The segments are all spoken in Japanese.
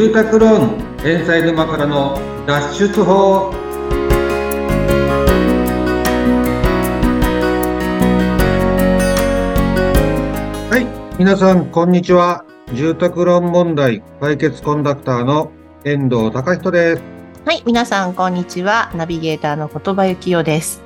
住宅ローン返済沼からの脱出法はい皆さんこんにちは住宅ローン問題解決コンダクターの遠藤隆人ですはい、皆さん、こんにちは。ナビゲーターの言葉幸代です。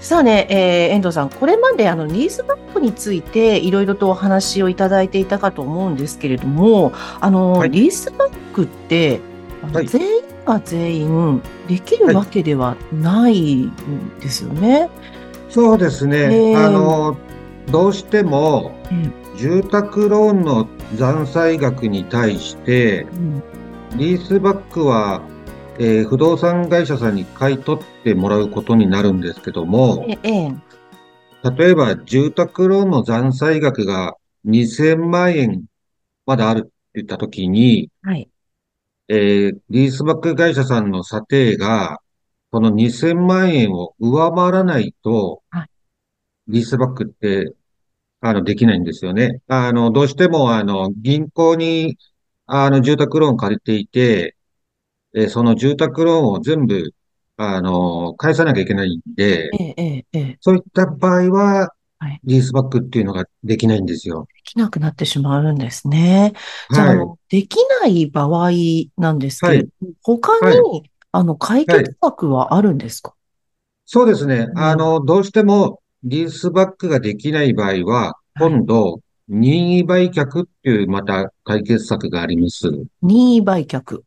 さあね、えー遠藤さん、これまであのリースバについていろいろとお話をいただいていたかと思うんですけれども、あの、はい。リースバックって、はい。全員が全員できるわけではないんですよね？そうですね、え。ーあのどうしてもうん。住宅ローンの残債額に対してうん。リースバックは、えー不動産会社さんに買い取ってもらうことになるんですけども、えええ例えば住宅ローンの残債額が2000万円まだあるって言ったときに、はい。えーリースバック会社さんの査定が、この2000万円を上回らないとはい、リースバックって、あの、できないんですよね。あの、どうしても、あの、銀行に、あの、住宅ローン借りていて、えーその住宅ローンを全部、あの、返さなきゃいけないんで、ええええええそういった場合ははい、リースバックっていうのができないんですよ。できなくなってしまうんですね。じゃあ、はい。できない場合なんですけれども、他はに、あの、解決策はあるんですか？そうですね。うんあの、どうしてもリースバックができない場合は、はい今度、任意売却っていうまた解決策があります。任意売却。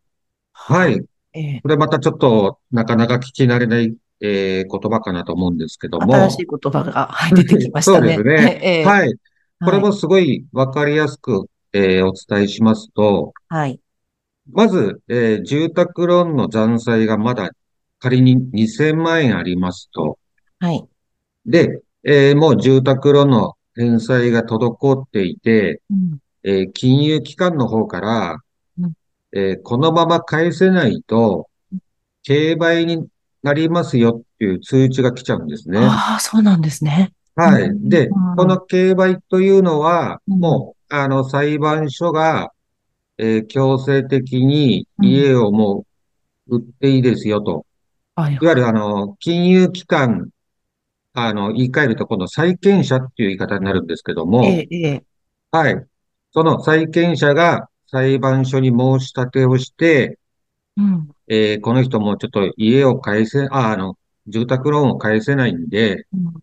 はい。ええこれまたちょっとなかなか聞き慣れない、えー言葉かなと思うんですけども。新しい言葉が、はい、出てきましたね。そうですねええはい。これはいもすごいわかりやすく、えーお伝えしますと、はい。まず、えー住宅ローンの残債がまだ仮に2000万円ありますと。はい。で、えーもう住宅ローンの返済が滞っていて、うんえー金融機関の方からうん、えーこのまま返せないと、競売になりますよっていう通知が来ちゃうんですね。ああ、そうなんですね。はい。うんでうん、この競売というのは、うんもう、あの、裁判所が、えー強制的に家をもう売っていいですよと。はい。いわゆる、あの、金融機関、あの、言い換えると、今度債権者っていう言い方になるんですけども、ええ、ええ。はい。その債権者が裁判所に申し立てをして、うん。えーこの人もちょっと家を返せ、あ、あの、住宅ローンを返せないんで、うん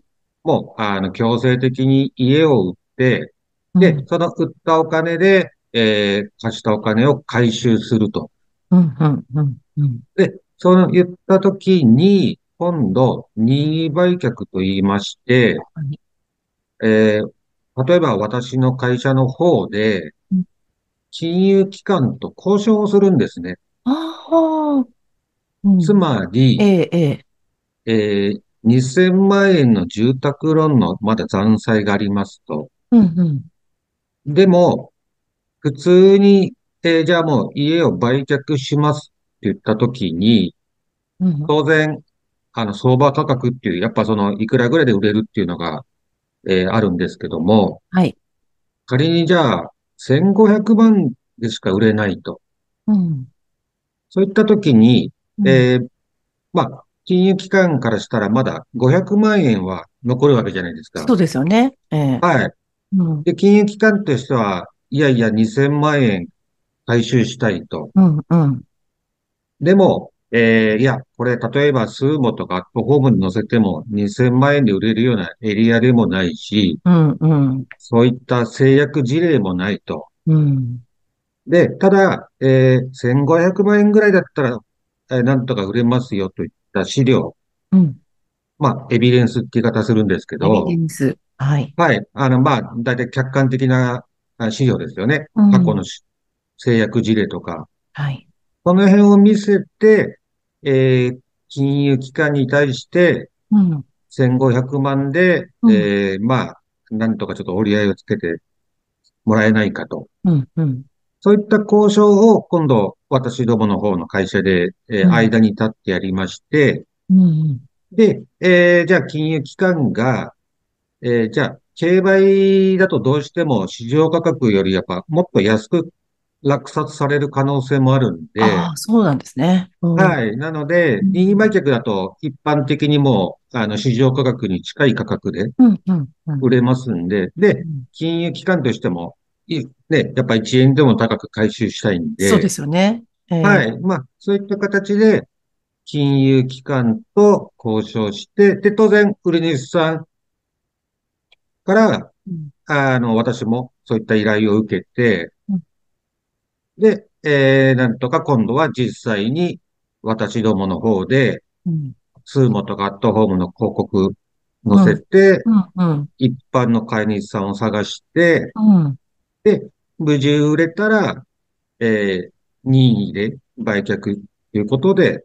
もう、あの、強制的に家を売って、でうん、その売ったお金で、えー貸したお金を回収すると。うん、うん、うん、うん。で、その言ったときに、今度、任意売却と言いましてはい、えー例えば私の会社の方でうん、金融機関と交渉をするんですね。ああ。うんつまり、ええ、ええ。えー2000万円の住宅ローンのまだ残債がありますと。うん、うん。でも、普通に、えーじゃあもう家を売却しますって言ったときに、うん当然、あの、相場価格っていう、やっぱその、いくらぐらいで売れるっていうのが、えーあるんですけども、はい。仮にじゃあ、1500万でしか売れないと。うん。そういったときに、うんえーまあ、金融機関からしたらまだ500万円は残るわけじゃないですか。そうですよね。ええ。はい。うん、で、金融機関としては、いやいや、2000万円回収したいと。うん、うん。でも、えーいや、これ、例えば、スーモとかアットホームに載せても2000万円で売れるようなエリアでもないし、うん、うん。そういった制約事例もないと。うん。で、ただ、えー1500万円ぐらいだったら、えーなんとか売れますよといった資料、うん。まあ、エビデンスって言い方するんですけエどビ、デンス。はい。はい。あの、まあ、大体客観的なあ資料ですよね。うん過去のし制約事例とか。はい。この辺を見せて、えー金融機関に対してうん。1500万で、うんえーまあ、なんとかちょっと折り合いをつけてもらえないかと。うん。うん。そういった交渉を今度私どもの方の会社で、えーうん間に立ってやりまして、うん。で、えーじゃあ金融機関が、えーじゃあ、競売だとどうしても市場価格よりやっぱもっと安く落札される可能性もあるんで、ああ、そうなんですね。うん。はい。なので、うん任意売却だと一般的にもう、あの、市場価格に近い価格で。売れますんで、で、金融機関としても、いね、やっぱ1円でも高く回収したいんで、そうですよね。ええはい。まあ、そういった形で、金融機関と交渉して、で、当然、売り主さんから、うんあの、私もそういった依頼を受けてうん、で、えー、なんとか今度は実際に私どもの方で、うん、スーモとかアットホームの広告載せて、うん、うん、一般の買い主さんを探して、うん。で、無事売れたら、えー、任意で売却ということで、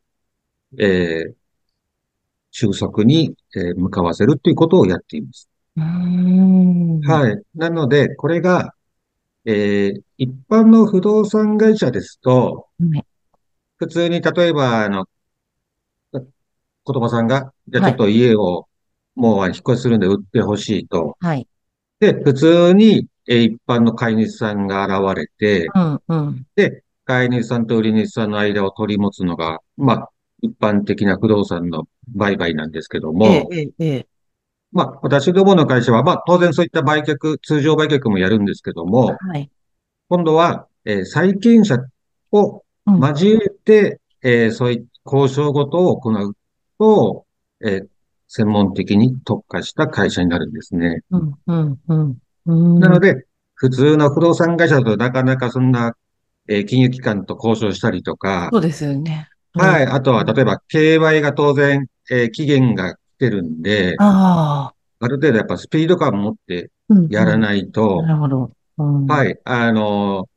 えー、収束に、えー向かわせるということをやっています。はい。なので、これが、えー、一般の不動産会社ですと、普通に例えば、あの、言葉さんが、じゃあちょっと家をもう引っ越しするんで売ってほしいと。はい。で、普通に、えー一般の買い主さんが現れて、うん、うん。で、買い主さんと売り主さんの間を取り持つのが、まあ、一般的な不動産の売買なんですけどええも、、ええ、ええ。まあ、私どもの会社は、まあ、当然そういった売却、通常売却もやるんですけども、はい。今度は、えー債権者をうん。交えて、えーそういった交渉ごとを行うと、えー専門的に特化した会社になるんですね。うん、うん、うん。うんなので、普通の不動産会社だとなかなかそんな、えー金融機関と交渉したりとか、そうですよね。はい。い。あとは、例えば、競売が当然、えー期限が来てるんで、ああ。ある程度やっぱスピード感を持ってうんやらないと、なるほど。うん。い。はい。あの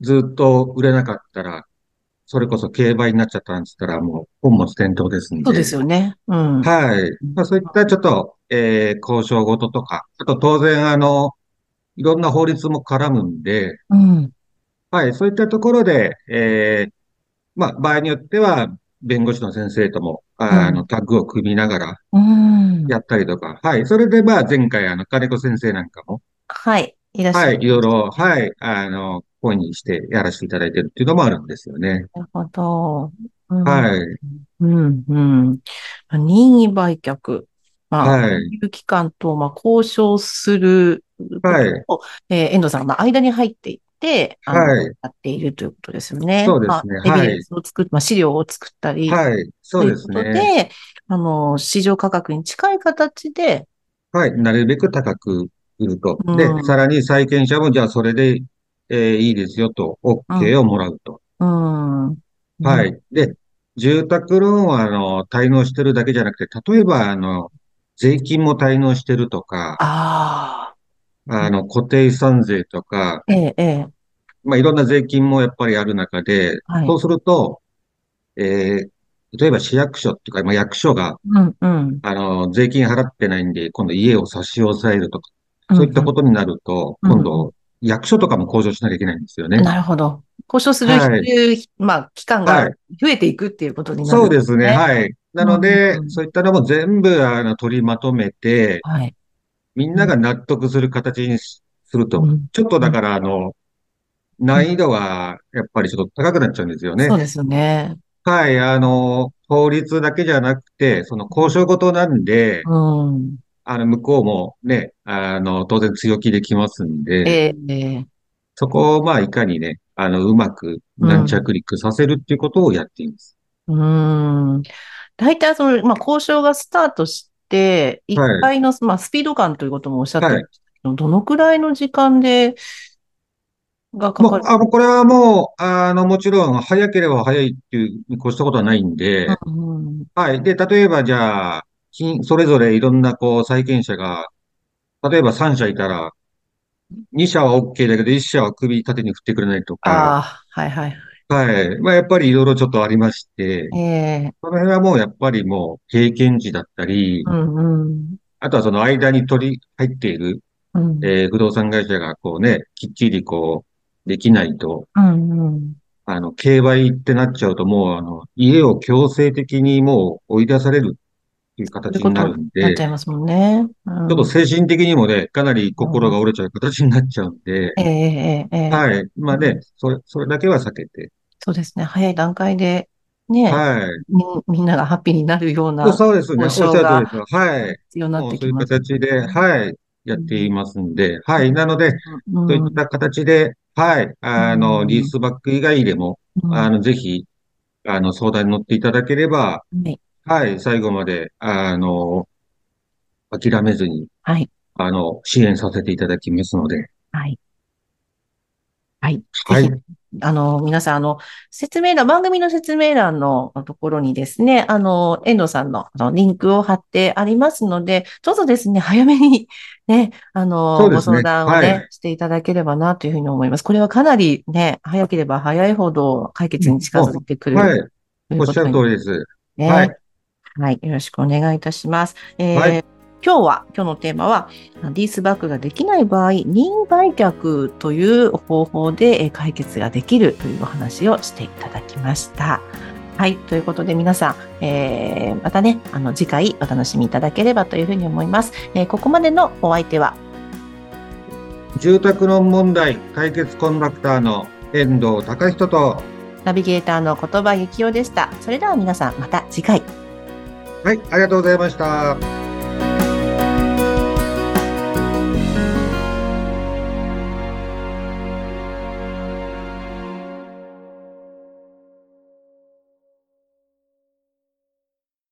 ずっと売れなかったら、それこそ競売になっちゃったんつったら、もう本末転倒ですんそうで。ですよね。うん。はい。まあ、そういったちょっと、えー交渉ごととか、あと当然、あの、いろんな法律も絡むんで、うん。はい。そういったところで、えーまあ、場合によっては、弁護士の先生とも、ああの、タッグを組みながらうん。やったりとか、はい。それで、まあ、前回、あの、金子先生なんかも、はい。いらっしゃはい。る。いろいろ、はい。あの、本にしてやらせていただいてるっていうのもあるんですよね。なるほど。うんはい。うん、うん。任意売却。まあ、はい機関と、まあ、交渉するはいえー遠藤さんが、まあ、間に入っていって、あの、はいやっているということですよね。そうですねまあ、はいエビデンスを作っ、まあ、資料を作ったり、はい。そうですということね。で、あの、市場価格に近い形で、はい。なるべく高く売ると。でうん、さらに債権者も、じゃあそれで、えーいいですよと、OK をもらうと。うん。は。い。で、住宅ローンは、あの、滞納してるだけじゃなくて、例えば、あの、税金も滞納してるとか、ああ、あの、固定資産税とか、ええ、ええ、まあ、いろんな税金もやっぱりある中で、はいそうすると、えー例えば市役所っていうか、まあ、役所が、うん、うん。あの、税金払ってないんで、今度家を差し押さえるとか、うんそういったことになると、うん今度、役所とかも交渉しなきゃいけないんですよね。なるほど。交渉する、はいまあ、期間がはい。増えていくっていうことになるそうですね。い。はい。なのでう、んそういったのも全部、あの、取りまとめて、はい。みんなが納得する形にするとう、んちょっとだから、あの、難易度がやっぱりちょっと高くなっちゃうんですよねそう。ですよね。はい。あの、法律だけじゃなくて、その交渉事なんで、うん。あの、向こうもね、あの、当然強気できますんで、ええそこをまあ、いかにね、あの、うまく軟着陸させるっていうことをやっています。うん。大体その、まあ、交渉がスタートして、一はい回の、まあ、スピード感ということもおっしゃってはいましたけど、どのくらいの時間で、がかかる、あ、これはもう、あの、もちろん、早ければ早いっていうに越したことはないんで、うんはい。で、例えばじゃあ、金それぞれいろんなこう、債権者が、例えば3社いたら、2社は OK だけど、1社は首縦に振ってくれないとか、ああ、はいはい。はい。まあ、やっぱりいろいろちょっとありまして、ええその辺はもうやっぱりもう経験値だったり、うんうん。あとはその間に取り入っている、うんえー不動産会社がこうね、きっちりこう、できないと、うんうん。あの、競売ってなっちゃうともう、あの、家を強制的にもう追い出されるっていう形になるんで、になっちゃいますもんね。うんちょっと精神的にもね、かなり心が折れちゃう形になっちゃうんで、ええええええはい。まあね、それ、それだけは避けて、そうですね。早い段階で、ね、はい。みん、みんながハッピーになるようなそうですね。おっしゃる通りです。はい。必要になっもうそういうてきます。形で、はい。やっていますんで、はい。なので、うんそういった形で、はい。あうの、んリースバック以外でも、うんあの、ぜひ、あの、相談に乗っていただければ、はい。はい。最後まで、あの、諦めずに、はい。あの、支援させていただきますので、はい。はい。はいあの、皆さん、あの、説明欄、番組の説明欄のところにですね、あの、遠藤さんのあのリンクを貼ってありますので、どうぞですね、早めにね、あの、ね相談をね、はいしていただければなというふうに思います。これはかなりね、早ければ早いほど解決に近づいてくるはい。おっしゃる通りです。ね。はい。はい。よろしくお願いいたします。えーはい今日は、今日のテーマは、リースバックができない場合、任意売却という方法でえー解決ができるというお話をしていただきました。はい。ということで皆さん、えーまたね、あの、次回お楽しみいただければというふうに思います。えーここまでのお相手は、住宅ローン問題解決コンダクターの遠藤隆人と、ナビゲーターの言葉幸雄でした。それでは皆さん、また次回。はい、ありがとうございました。